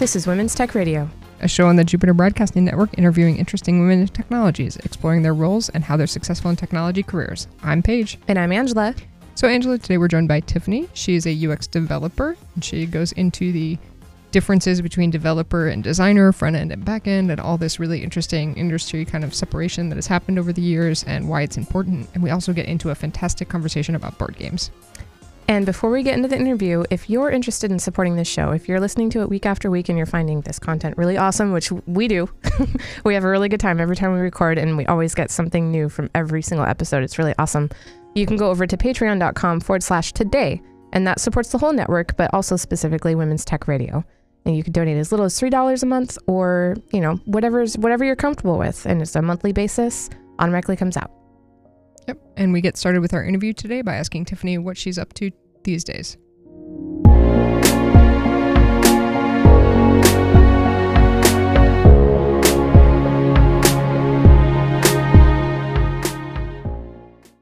This is Women's Tech Radio, a show on the Jupiter Broadcasting Network interviewing interesting women in technologies, exploring their roles and how they're successful in technology careers. I'm Paige. And I'm Angela. So, Angela, today we're joined by Tiffany. She is a UX developer, and she goes into the differences between developer and designer, front end and back end, and all this really interesting industry kind of separation that has happened over the years and why it's important. And we also get into a fantastic conversation about board games. And before we get into the interview, if you're interested in supporting this show, if you're listening to it week after week and you're finding this content really awesome, which we do, we have a really good time every time we record and we always get something new from every single episode. It's really awesome. You can go over to patreon.com forward slash today, and that supports the whole network, but also specifically Women's Tech Radio. And you can donate as little as $3 a month or, you know, whatever's whatever you're comfortable with. And it's a monthly basis, automatically comes out. Yep. And we get started with our interview today by asking Tiffany what she's up to these days.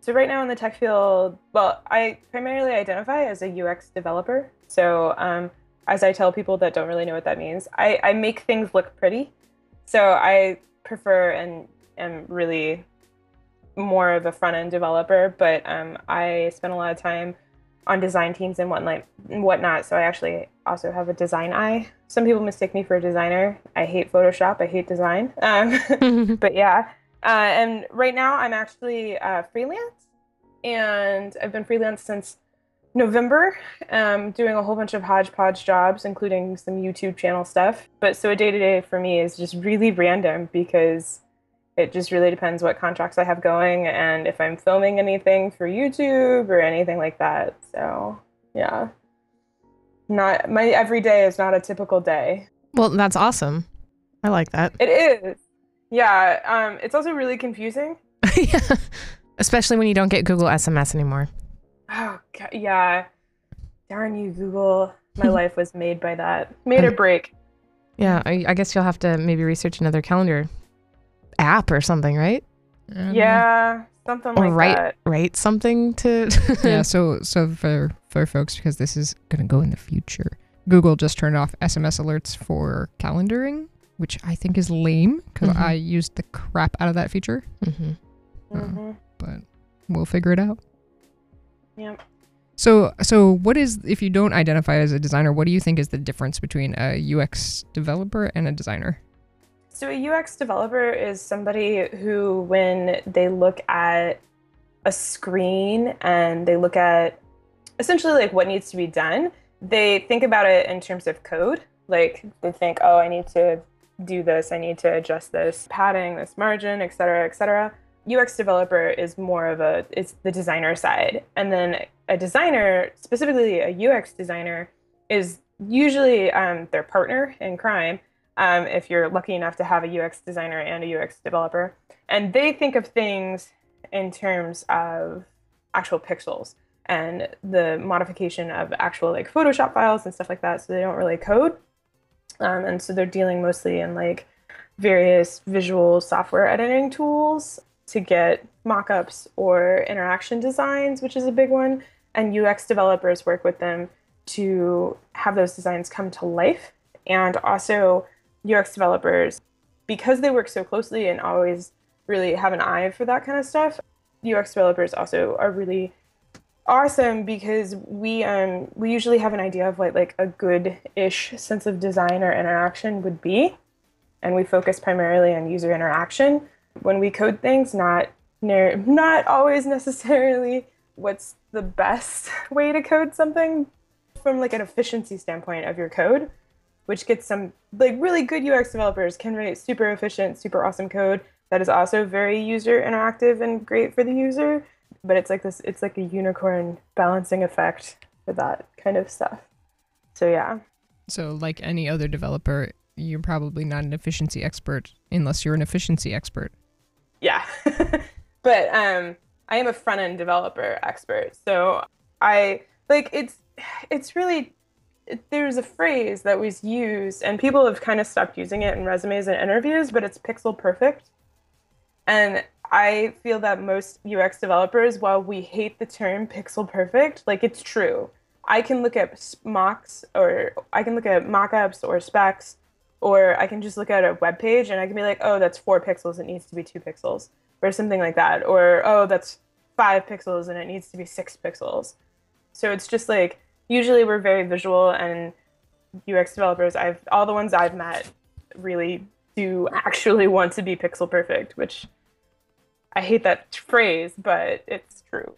So right now in the tech field, well, I primarily identify as a UX developer. So um, as I tell people that don't really know what that means, I, I make things look pretty. So I prefer and am really more of a front end developer, but um, I spend a lot of time on design teams and whatnot, and whatnot. So I actually also have a design eye. Some people mistake me for a designer. I hate Photoshop. I hate design. Um, but yeah. Uh, and right now I'm actually uh, freelance, and I've been freelance since November, um, doing a whole bunch of hodgepodge jobs, including some YouTube channel stuff. But so a day to day for me is just really random because it just really depends what contracts I have going and if I'm filming anything for YouTube or anything like that. So, yeah. Not my every day is not a typical day. Well, that's awesome. I like that. It is. Yeah, um it's also really confusing. yeah. Especially when you don't get Google SMS anymore. Oh, God, yeah. Darn you, Google. My life was made by that. Made or break. Yeah, I, I guess you'll have to maybe research another calendar app or something, right? Yeah, something Or like write that. write something to yeah, so so for for folks because this is going to go in the future. Google just turned off SMS alerts for calendaring, which I think is lame because Mhm. I used the crap out of that feature, hmm hmm but we'll figure it out. Yep. So so what is if you don't identify as a designer, what do you think is the difference between a UX developer and a designer? So a UX developer is somebody who, when they look at a screen and they look at essentially like what needs to be done, they think about it in terms of code. Like they think, oh, I need to do this, I need to adjust this padding, this margin, et cetera, et cetera. UX developer is more of a it's the designer side, and then a designer, specifically a UX designer, is usually um, their partner in crime um, if you're lucky enough to have a UX designer and a UX developer. And they think of things in terms of actual pixels and the modification of actual like Photoshop files and stuff like that. So they don't really code. Um, and so they're dealing mostly in like various visual software editing tools to get mockups or interaction designs, which is a big one. And UX developers work with them to have those designs come to life and also UX developers, because they work so closely and always really have an eye for that kind of stuff, UX developers also are really awesome because we um we usually have an idea of what like a good-ish sense of design or interaction would be, and we focus primarily on user interaction. When we code things, not not always necessarily what's the best way to code something. From like an efficiency standpoint of your code which gets some like really good UX developers can write super efficient, super awesome code that is also very user interactive and great for the user. But it's like this, it's like a unicorn balancing effect for that kind of stuff. So yeah, So like any other developer, you're probably not an efficiency expert unless you're an efficiency expert. yeah. but um, I am a front end developer expert, so I like it's it's really there's a phrase that was used and people have kind of stopped using it in resumes and interviews but it's pixel perfect and i feel that most ux developers while we hate the term pixel perfect like it's true I can look at mocks or I can look at mockups or specs, or I can just look at a web page and I can be like, oh, that's four pixels. It needs to be two pixels, or something like that. Or oh, that's five pixels and it needs to be six pixels. So it's just like usually we're very visual and UX developers. I've all the ones I've met really do actually want to be pixel perfect, which I hate that phrase, but it's true.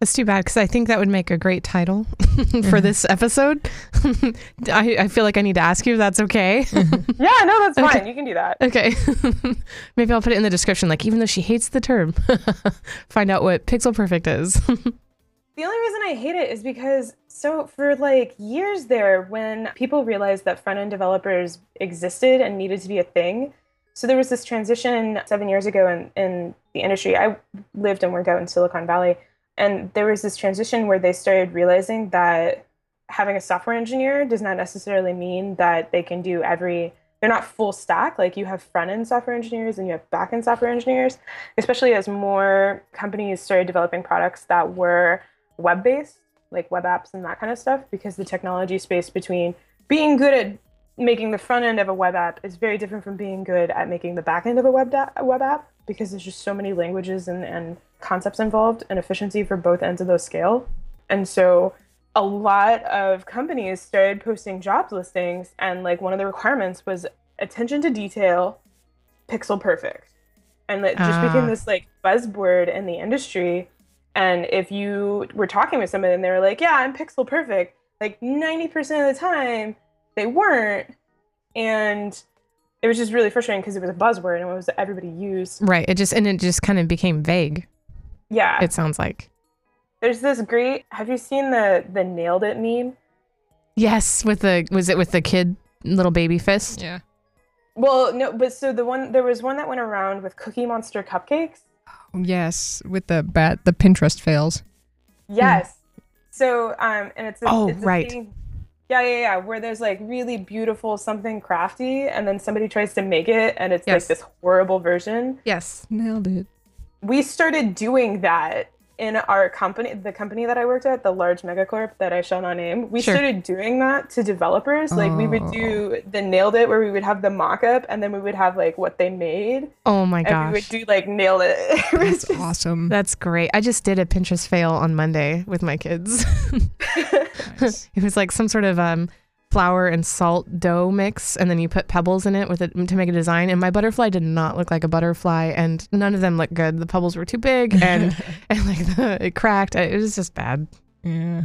That's too bad because I think that would make a great title for mm-hmm. this episode. I, I feel like I need to ask you if that's okay. Mm-hmm. Yeah, no, that's Okay. fine. You can do that. okay. Maybe I'll put it in the description. Like, even though she hates the term, find out what pixel perfect is. The only reason I hate it is because so for like years there, when people realized that front end developers existed and needed to be a thing, so there was this transition seven years ago in, in the industry. I lived and worked out in Silicon Valley, and there was this transition where they started realizing that having a software engineer does not necessarily mean that they can do every they're not full stack like you have front end software engineers and you have back end software engineers especially as more companies started developing products that were web based, like web apps and that kind of stuff, because the technology space between being good at making the front end of a web app is very different from being good at making the back end of a web, da- web app, because there's just so many languages and, and concepts involved and efficiency for both ends of those scale. And so a lot of companies started posting jobs listings, and like one of the requirements was attention to detail, pixel perfect. And it just Ah. became this like buzzword in the industry. And if you were talking with somebody and they were like, yeah, I'm pixel perfect, like 90% of the time they weren't. And it was just really frustrating because it was a buzzword and it was everybody used. right. It just, and it just kind of became vague, Yeah. it sounds like. There's this great, have you seen the, the nailed it meme? Yes. With the, was it with the kid, little baby fist? Yeah. Well, no, but so the one, there was one that went around with Cookie Monster cupcakes. Yes, with the bat, the Pinterest fails. Yes. So, um, and it's a, Oh, it's a right. thing- Yeah, yeah, yeah. Where there's like really beautiful something crafty, and then somebody tries to make it, and it's Yes. like this horrible version. Yes. Nailed it. We started doing that in our company, the company that I worked at, the large megacorp that I shall not name. We Sure. started doing that to developers. Like we would do the nailed it, where we would have the mock-up, and then we would have like what they made, Oh my and we would do like nailed it. It That's just- awesome. That's great. I just did a Pinterest fail on Monday with my kids. Nice. it was like some sort of um, flour and salt dough mix, and then you put pebbles in it with it to make a design. And my butterfly did not look like a butterfly, and none of them looked good. The pebbles were too big, and and like the, it cracked. It was just bad. yeah.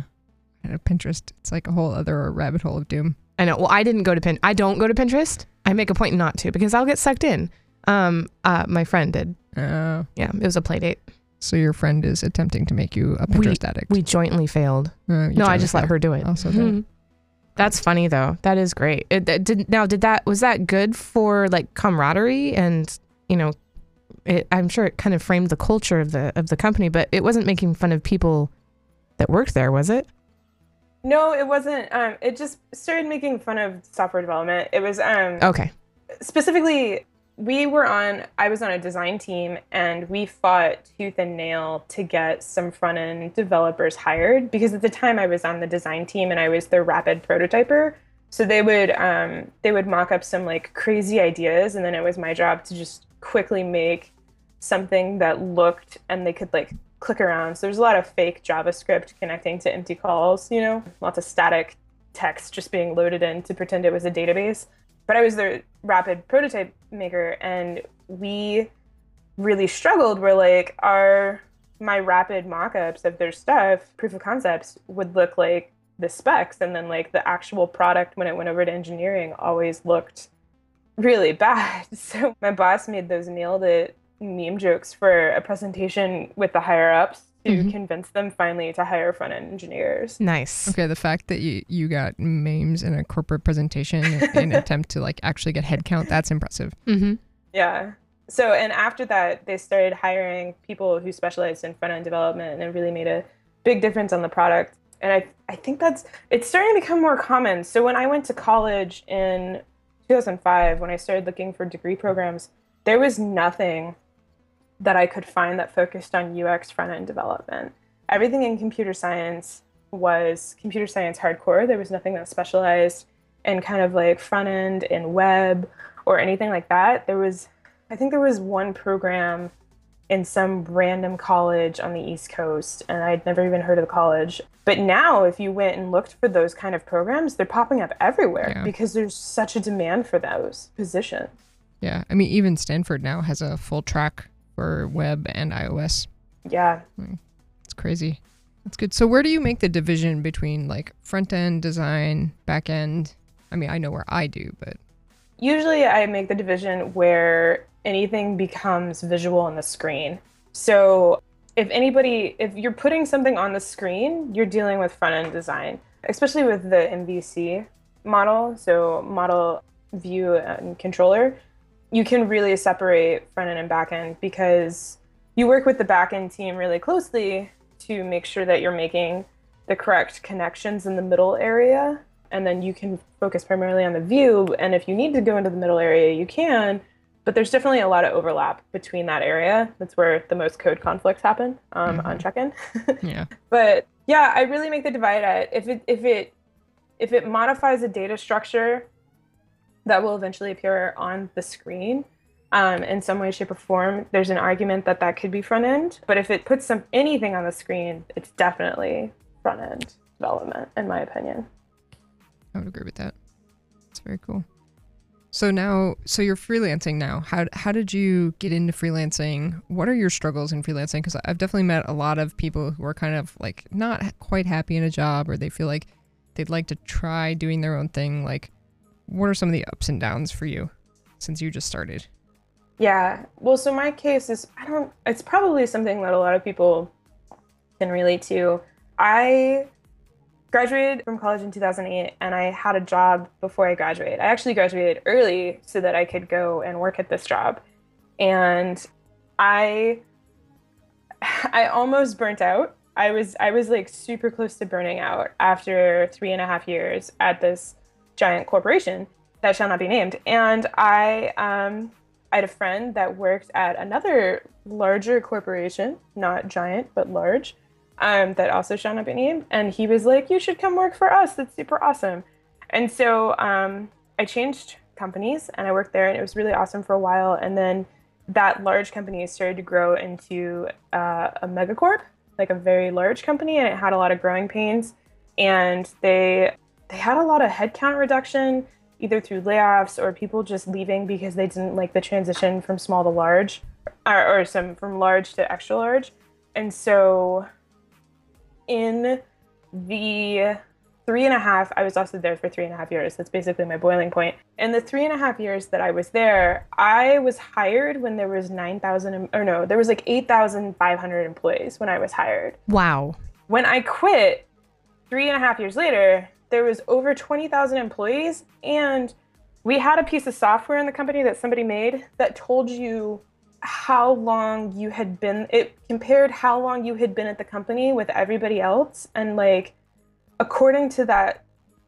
And Pinterest, it's like a whole other rabbit hole of doom. I know. Well, I didn't go to Pin. I don't go to Pinterest. I make a point not to because I'll get sucked in. Um, uh, my friend did. Oh. Yeah, it was a play date. So your friend is attempting to make you a We- Pinterest addict. We jointly failed. Uh, No, I just it let her do it. Also, good. That's funny though. That is great. It, it did now. Did that was that good for like camaraderie and you know, it, I'm sure it kind of framed the culture of the of the company, but it wasn't making fun of people that worked there, was it? no, it wasn't. Um, it just started making fun of software development. It was um, Okay. specifically we were on i was on a design team and we fought tooth and nail to get some front end developers hired because at the time i was on the design team and i was their rapid prototyper. So they would um, they would mock up some like crazy ideas and then it was my job to just quickly make something that looked and they could like click around. So there's a lot of fake javascript connecting to empty calls you know lots of static text just being loaded in to pretend it was a database. But I was the rapid prototype maker, and we really struggled. Where like our my rapid mock-ups of their stuff, proof of concepts, would look like the specs, and then like the actual product when it went over to engineering always looked really bad. So my boss made those nailed it meme jokes for a presentation with the higher ups to Mhm. convince them finally to hire front end engineers. Nice. Okay, the fact that you, you got memes in a corporate presentation in an attempt to like actually get headcount, that's impressive. Mm-hmm. Yeah. So, and after that, they started hiring people who specialized in front end development and it really made a big difference on the product. And I, I think that's, it's starting to become more common. So, when I went to college in 2005, when I started looking for degree programs, there was nothing that I could find that focused on UX front end development. Everything in computer science was computer science hardcore. There was nothing that specialized in kind of like front end and web or anything like that. There was, I think there was one program in some random college on the East Coast, and I'd never even heard of the college. But now, if you went and looked for those kind of programs, they're popping up everywhere Yeah. because there's such a demand for those positions. Yeah. I mean, even Stanford now has a full track for web and iOS. Yeah. Hmm. It's crazy. That's good. So where do you make the division between like front end design, back end? I mean, I know where I do, but Usually, I make the division where anything becomes visual on the screen. So, if anybody, if you're putting something on the screen, you're dealing with front end design, especially with the MVC model, so model view and controller. You can really separate front end and back end because you work with the back end team really closely to make sure that you're making the correct connections in the middle area. And then you can focus primarily on the view. And if you need to go into the middle area you can but there's definitely a lot of overlap between that area. That's where the most code conflicts happen um, on check-in. Yeah. but yeah i really make the divide at if it if it if it modifies a data structure that will eventually appear on the screen um, in some way shape or form there's an argument that that could be front end but if it puts some anything on the screen it's definitely front end development in my opinion I would agree with that. It's very cool. So now, so you're freelancing now. How how did you get into freelancing? What are your struggles in freelancing? Because I've definitely met a lot of people who are kind of like not quite happy in a job, or they feel like they'd like to try doing their own thing. Like, what are some of the ups and downs for you since you just started? Yeah. Well, so my case is I don't it's probably something that a lot of people can relate to. I graduated from college in 2008 and I had a job before I graduated. I actually graduated early so that I could go and work at this job. And I I almost burnt out. I was I was like super close to burning out after three and a half years at this giant corporation that shall not be named. And I um I had a friend that worked at another larger corporation, not giant, but large, um, that also shall not be named. And he was like, You should come work for us. That's super awesome. And so um, I changed companies and I worked there, and it was really awesome for a while. And then that large company started to grow into uh, a megacorp, like a very large company, and it had a lot of growing pains. And they they had a lot of headcount reduction, either through layoffs or people just leaving because they didn't like the transition from small to large, or, or some from large to extra large. And so, in the three and a half, I was also there for three and a half years. That's basically my boiling point. In the three and a half years that I was there, I was hired when there was 9,000, or no, there was like 8,500 employees when I was hired. Wow. When I quit three and a half years later, there was over 20,000 employees, and we had a piece of software in the company that somebody made that told you how long you had been. It compared how long you had been at the company with everybody else, and like, according to that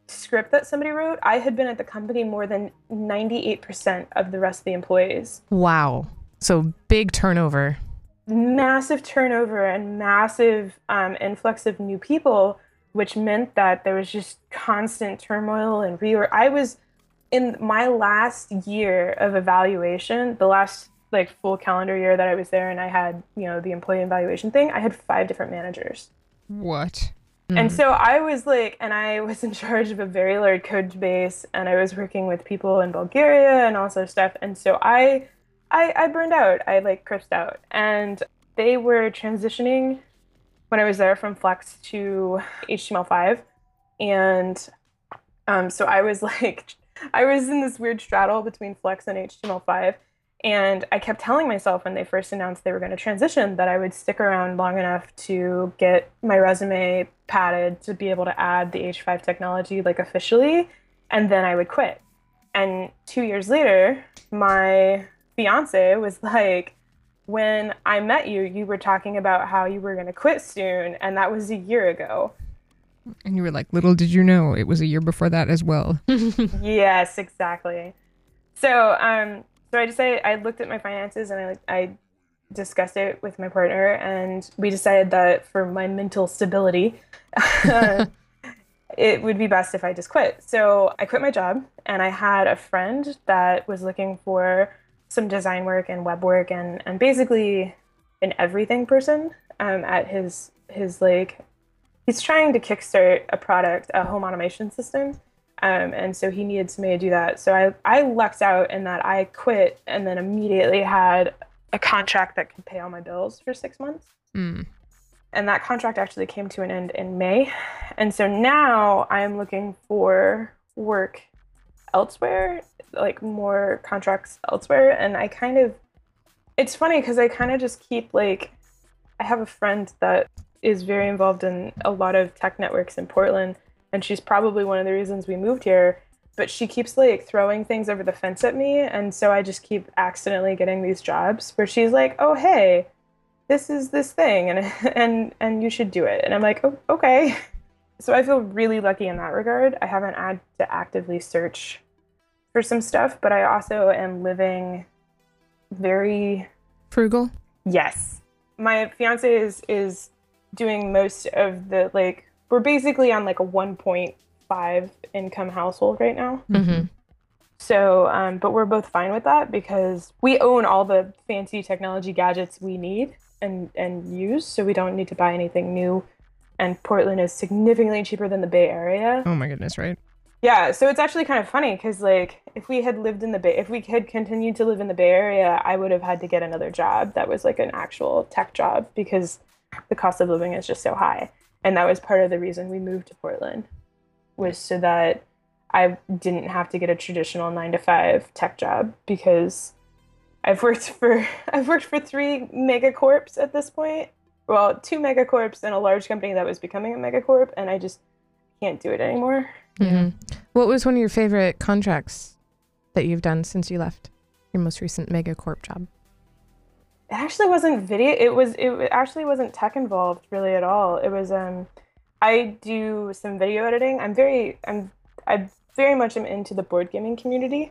script that somebody wrote, I had been at the company more than 98% of the rest of the employees Wow. So big turnover. massive turnover and massive um, influx of new people, which meant that there was just constant turmoil and reorg. I was in my last year of evaluation, the last like full calendar year that I was there, and I had you know the employee evaluation thing. I had five different managers. What? And mm. so I was like, and I was in charge of a very large code base, and I was working with people in Bulgaria and all sorts of stuff. And so I, I, I burned out. I like crisped out, and they were transitioning when I was there from Flex to HTML5, and um, so I was like, I was in this weird straddle between Flex and HTML5. And I kept telling myself when they first announced they were going to transition that I would stick around long enough to get my resume padded to be able to add the H5 technology like officially, and then I would quit. And two years later, my fiance was like, when I met you, you were talking about how you were going to quit soon, and that was a year ago. And you were like, little did you know, it was a year before that as well. yes, exactly. So, um, so I decided I looked at my finances and I I discussed it with my partner, and we decided that for my mental stability, it would be best if I just quit. So I quit my job, and I had a friend that was looking for some design work and web work, and and basically an everything person um, at his his like he's trying to kickstart a product, a home automation system. Um, and so he needed somebody to do that. So I, I lucked out in that I quit and then immediately had a contract that could pay all my bills for six months. Mm. And that contract actually came to an end in May. And so now I'm looking for work elsewhere, like more contracts elsewhere. And I kind of, it's funny because I kind of just keep like, I have a friend that is very involved in a lot of tech networks in Portland, and she's probably one of the reasons we moved here. But she keeps like throwing things over the fence at me, and so I just keep accidentally getting these jobs where she's like, "Oh, hey, this is this thing, and and and you should do it," and I'm like, "Oh, okay." So I feel really lucky in that regard. I haven't had to actively search for some stuff, but I also am living very frugal. Yes, my fiance is is doing most of the like we're basically on like a 1.5 income household right now. Mm-hmm. So, um, but we're both fine with that because we own all the fancy technology gadgets we need and and use, so we don't need to buy anything new. And Portland is significantly cheaper than the Bay Area. Oh my goodness, right? Yeah, so it's actually kind of funny because like if we had lived in the Bay, if we had continued to live in the Bay Area, I would have had to get another job that was like an actual tech job because the cost of living is just so high. And that was part of the reason we moved to Portland was so that I didn't have to get a traditional 9 to 5 tech job because I've worked for I've worked for 3 megacorps at this point. Well, two megacorps and a large company that was becoming a megacorp and I just can't do it anymore. Mm-hmm. What was one of your favorite contracts that you've done since you left your most recent megacorp job? it actually wasn't video it was it actually wasn't tech involved really at all. It was um i do some video editing. I'm very i'm i very much am into the board gaming community.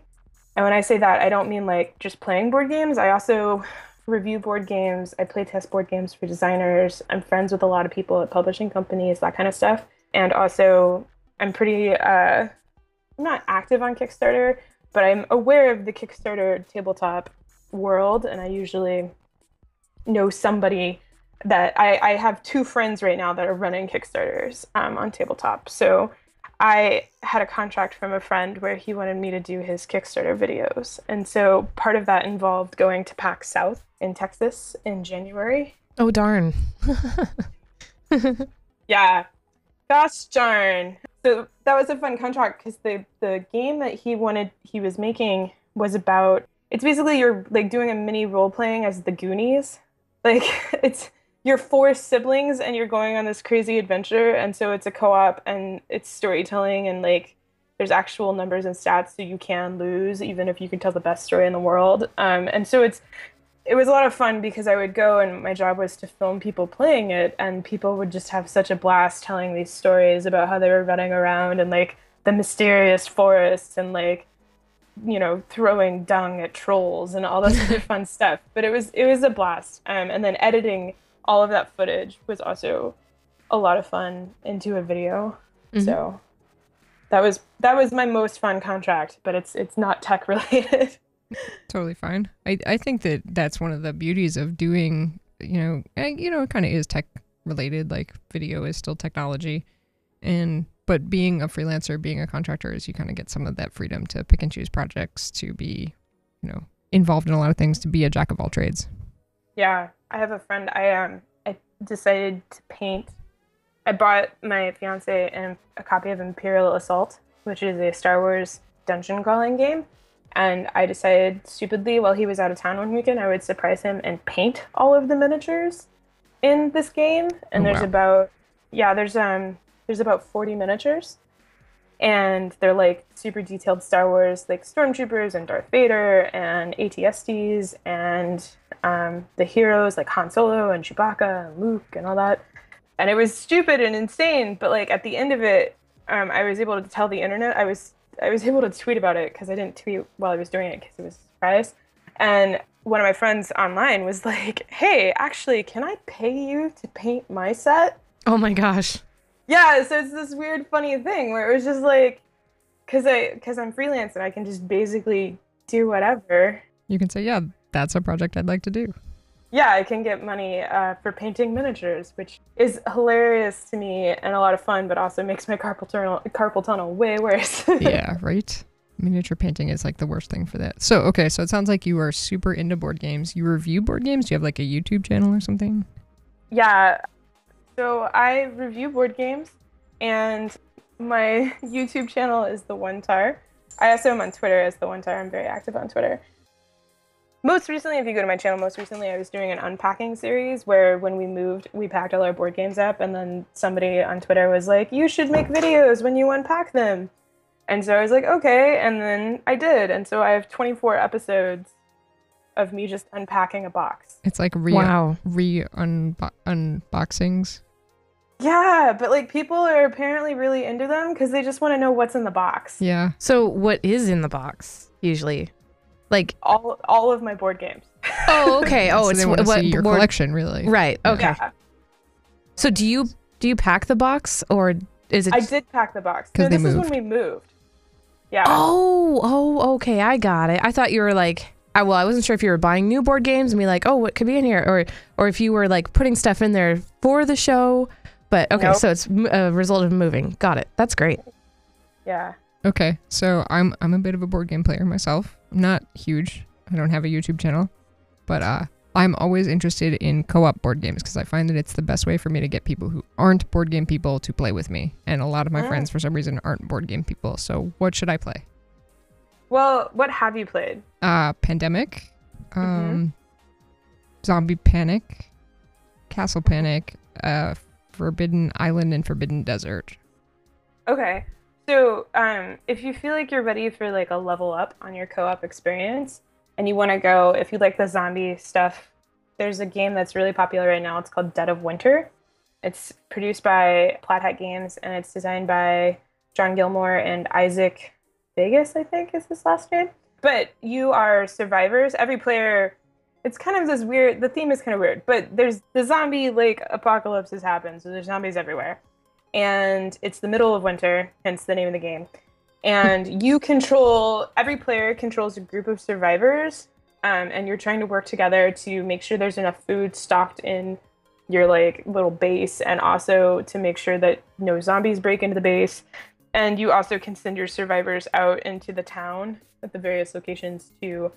And when i say that i don't mean like just playing board games. I also review board games. I play test board games for designers. I'm friends with a lot of people at publishing companies that kind of stuff. And also i'm pretty uh i'm not active on kickstarter but i'm aware of the kickstarter tabletop world and i usually know somebody that I, I have two friends right now that are running Kickstarters um, on tabletop. So I had a contract from a friend where he wanted me to do his Kickstarter videos. And so part of that involved going to PAX South in Texas in January. Oh, darn. yeah. Gosh darn. So that was a fun contract because the, the game that he wanted, he was making was about, it's basically you're like doing a mini role playing as the Goonies. Like it's you're four siblings and you're going on this crazy adventure. And so it's a co-op and it's storytelling and like there's actual numbers and stats so you can lose even if you can tell the best story in the world. Um, and so it's it was a lot of fun because i would go and my job was to film people playing it and people would just have such a blast telling these stories about how they were running around and like the mysterious forests and like you know throwing dung at trolls and all this other fun stuff. But it was it was a blast. Um, and then editing all of that footage was also a lot of fun into a video. Mm-hmm. so that was that was my most fun contract but it's it's not tech related totally fine i i think that that's one of the beauties of doing you know you know it kind of is tech related like video is still technology and but being a freelancer, being a contractor, is you kind of get some of that freedom to pick and choose projects, to be, you know, involved in a lot of things, to be a jack of all trades. Yeah, I have a friend. I um, I decided to paint. I bought my fiance an, a copy of Imperial Assault, which is a Star Wars dungeon crawling game, and I decided stupidly while he was out of town one weekend, I would surprise him and paint all of the miniatures in this game. And oh, there's wow. about yeah, there's um there's about 40 miniatures and they're like super detailed Star Wars, like stormtroopers and Darth Vader and ATSTs and um, the heroes like Han Solo and Chewbacca and Luke and all that. And it was stupid and insane, but like at the end of it, um, I was able to tell the internet. I was I was able to tweet about it because I didn't tweet while I was doing it because it was a surprise. And one of my friends online was like, "Hey, actually, can I pay you to paint my set?" Oh my gosh. Yeah, so it's this weird, funny thing where it was just like, because I because I'm freelance and I can just basically do whatever. You can say, yeah, that's a project I'd like to do. Yeah, I can get money uh, for painting miniatures, which is hilarious to me and a lot of fun, but also makes my carpal tunnel carpal tunnel way worse. yeah, right. Miniature painting is like the worst thing for that. So okay, so it sounds like you are super into board games. You review board games. Do you have like a YouTube channel or something? Yeah. So I review board games, and my YouTube channel is the One Tar. I also am on Twitter as the One Tar. I'm very active on Twitter. Most recently, if you go to my channel, most recently I was doing an unpacking series where when we moved, we packed all our board games up, and then somebody on Twitter was like, "You should make videos when you unpack them." And so I was like, "Okay," and then I did, and so I have 24 episodes of me just unpacking a box. It's like re Wow. re unbo- unboxings. Yeah, but like people are apparently really into them because they just want to know what's in the box. Yeah. So what is in the box usually? Like All all of my board games. oh okay oh so it's they what see your board- collection, really. right okay. Yeah, So do you do you pack the box or is it? I did pack the box. 'Cause No, they this is when we moved. Yeah. Oh oh okay I got it. I thought you were like. I, well, I wasn't sure if you were buying new board games and be like, oh, what could be in here, or or if you were like putting stuff in there for the show. But okay, Nope. so it's a result of moving. Got it. That's great. Yeah. Okay, so I'm I'm a bit of a board game player myself. I'm not huge. I don't have a YouTube channel, but uh, I'm always interested in co-op board games because I find that it's the best way for me to get people who aren't board game people to play with me. And a lot of my Mm. friends, for some reason, aren't board game people. So what should I play? Well, what have you played? Uh, Pandemic, Mm-hmm. um, Zombie Panic, Castle Panic, uh, Forbidden Island, and Forbidden Desert. Okay. So, um, if you feel like you're ready for like a level up on your co-op experience, and you want to go, if you like the zombie stuff, there's a game that's really popular right now. It's called Dead of Winter. It's produced by Plaid Hat Games, and it's designed by John Gilmour and Isaac Vegas, I think is his last name. But you are survivors. Every player, it's kind of this weird. The theme is kind of weird, but there's the zombie like apocalypse has happened, so there's zombies everywhere and it's the middle of winter, hence the name of the game. And you control every player controls a group of survivors, um, and you're trying to work together to make sure there's enough food stocked in your like little base, and also to make sure that no zombies break into the base. And you also can send your survivors out into the town at the various locations to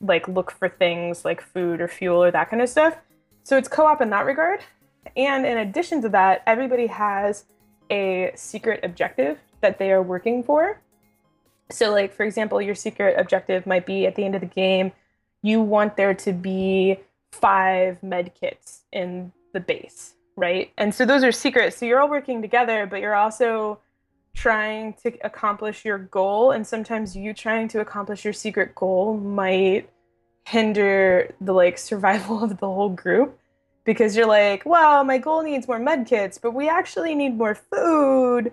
like look for things like food or fuel or that kind of stuff. So it's co-op in that regard. And in addition to that, everybody has a secret objective that they are working for. So, like, for example, your secret objective might be at the end of the game, you want there to be five med kits in the base, right? And so those are secrets. So you're all working together, but you're also trying to accomplish your goal. And sometimes you trying to accomplish your secret goal might hinder the like survival of the whole group because you're like, well, my goal needs more med kits, but we actually need more food.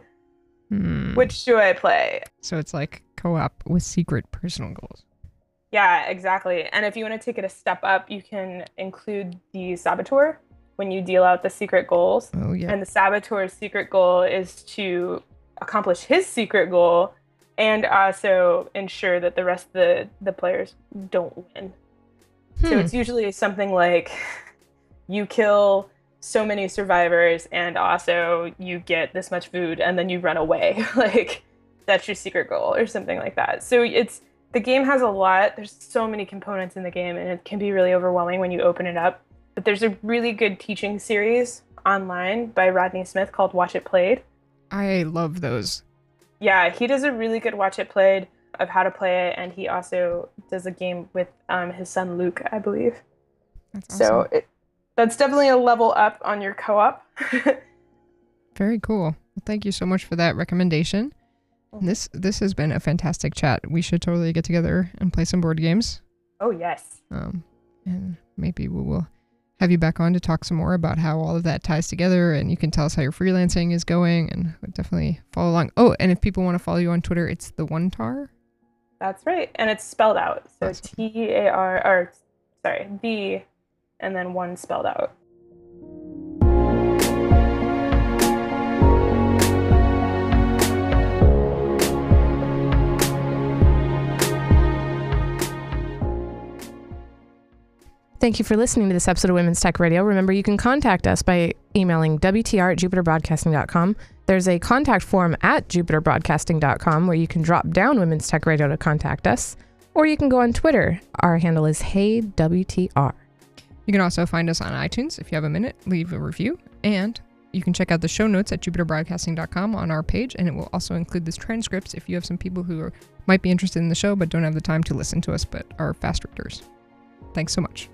Hmm. Which do I play? So it's like co-op with secret personal goals. Yeah, exactly. And if you want to take it a step up, you can include the saboteur when you deal out the secret goals. Oh yeah. And the saboteur's secret goal is to accomplish his secret goal and also ensure that the rest of the, the players don't win. So Hmm. it's usually something like you kill so many survivors and also you get this much food and then you run away. like that's your secret goal or something like that. So it's the game has a lot. There's so many components in the game and it can be really overwhelming when you open it up. But there's a really good teaching series online by Rodney Smith called Watch It Played. I love those. Yeah, he does a really good Watch It Played of how to play it and he also does a game with um, his son Luke, I believe. That's So awesome. it, that's definitely a level up on your co-op. Very cool. Well, thank you so much for that recommendation. This this has been a fantastic chat. We should totally get together and play some board games. oh yes. Um, and maybe we will have you back on to talk some more about how all of that ties together, and you can tell us how your freelancing is going, and definitely follow along. Oh, and if people want to follow you on Twitter, it's the one tar. That's right. And it's spelled out. So. T A R or sorry, B, and then one spelled out. Thank you for listening to this episode of Women's Tech Radio. Remember, you can contact us by emailing WTR at jupiterbroadcasting.com. There's a contact form at jupiterbroadcasting.com where you can drop down Women's Tech Radio to contact us, or you can go on Twitter. Our handle is HeyWTR. You can also find us on iTunes if you have a minute, leave a review, and you can check out the show notes at jupiterbroadcasting.com on our page, and it will also include this transcripts if you have some people who are, might be interested in the show but don't have the time to listen to us but are fast readers. Thanks so much.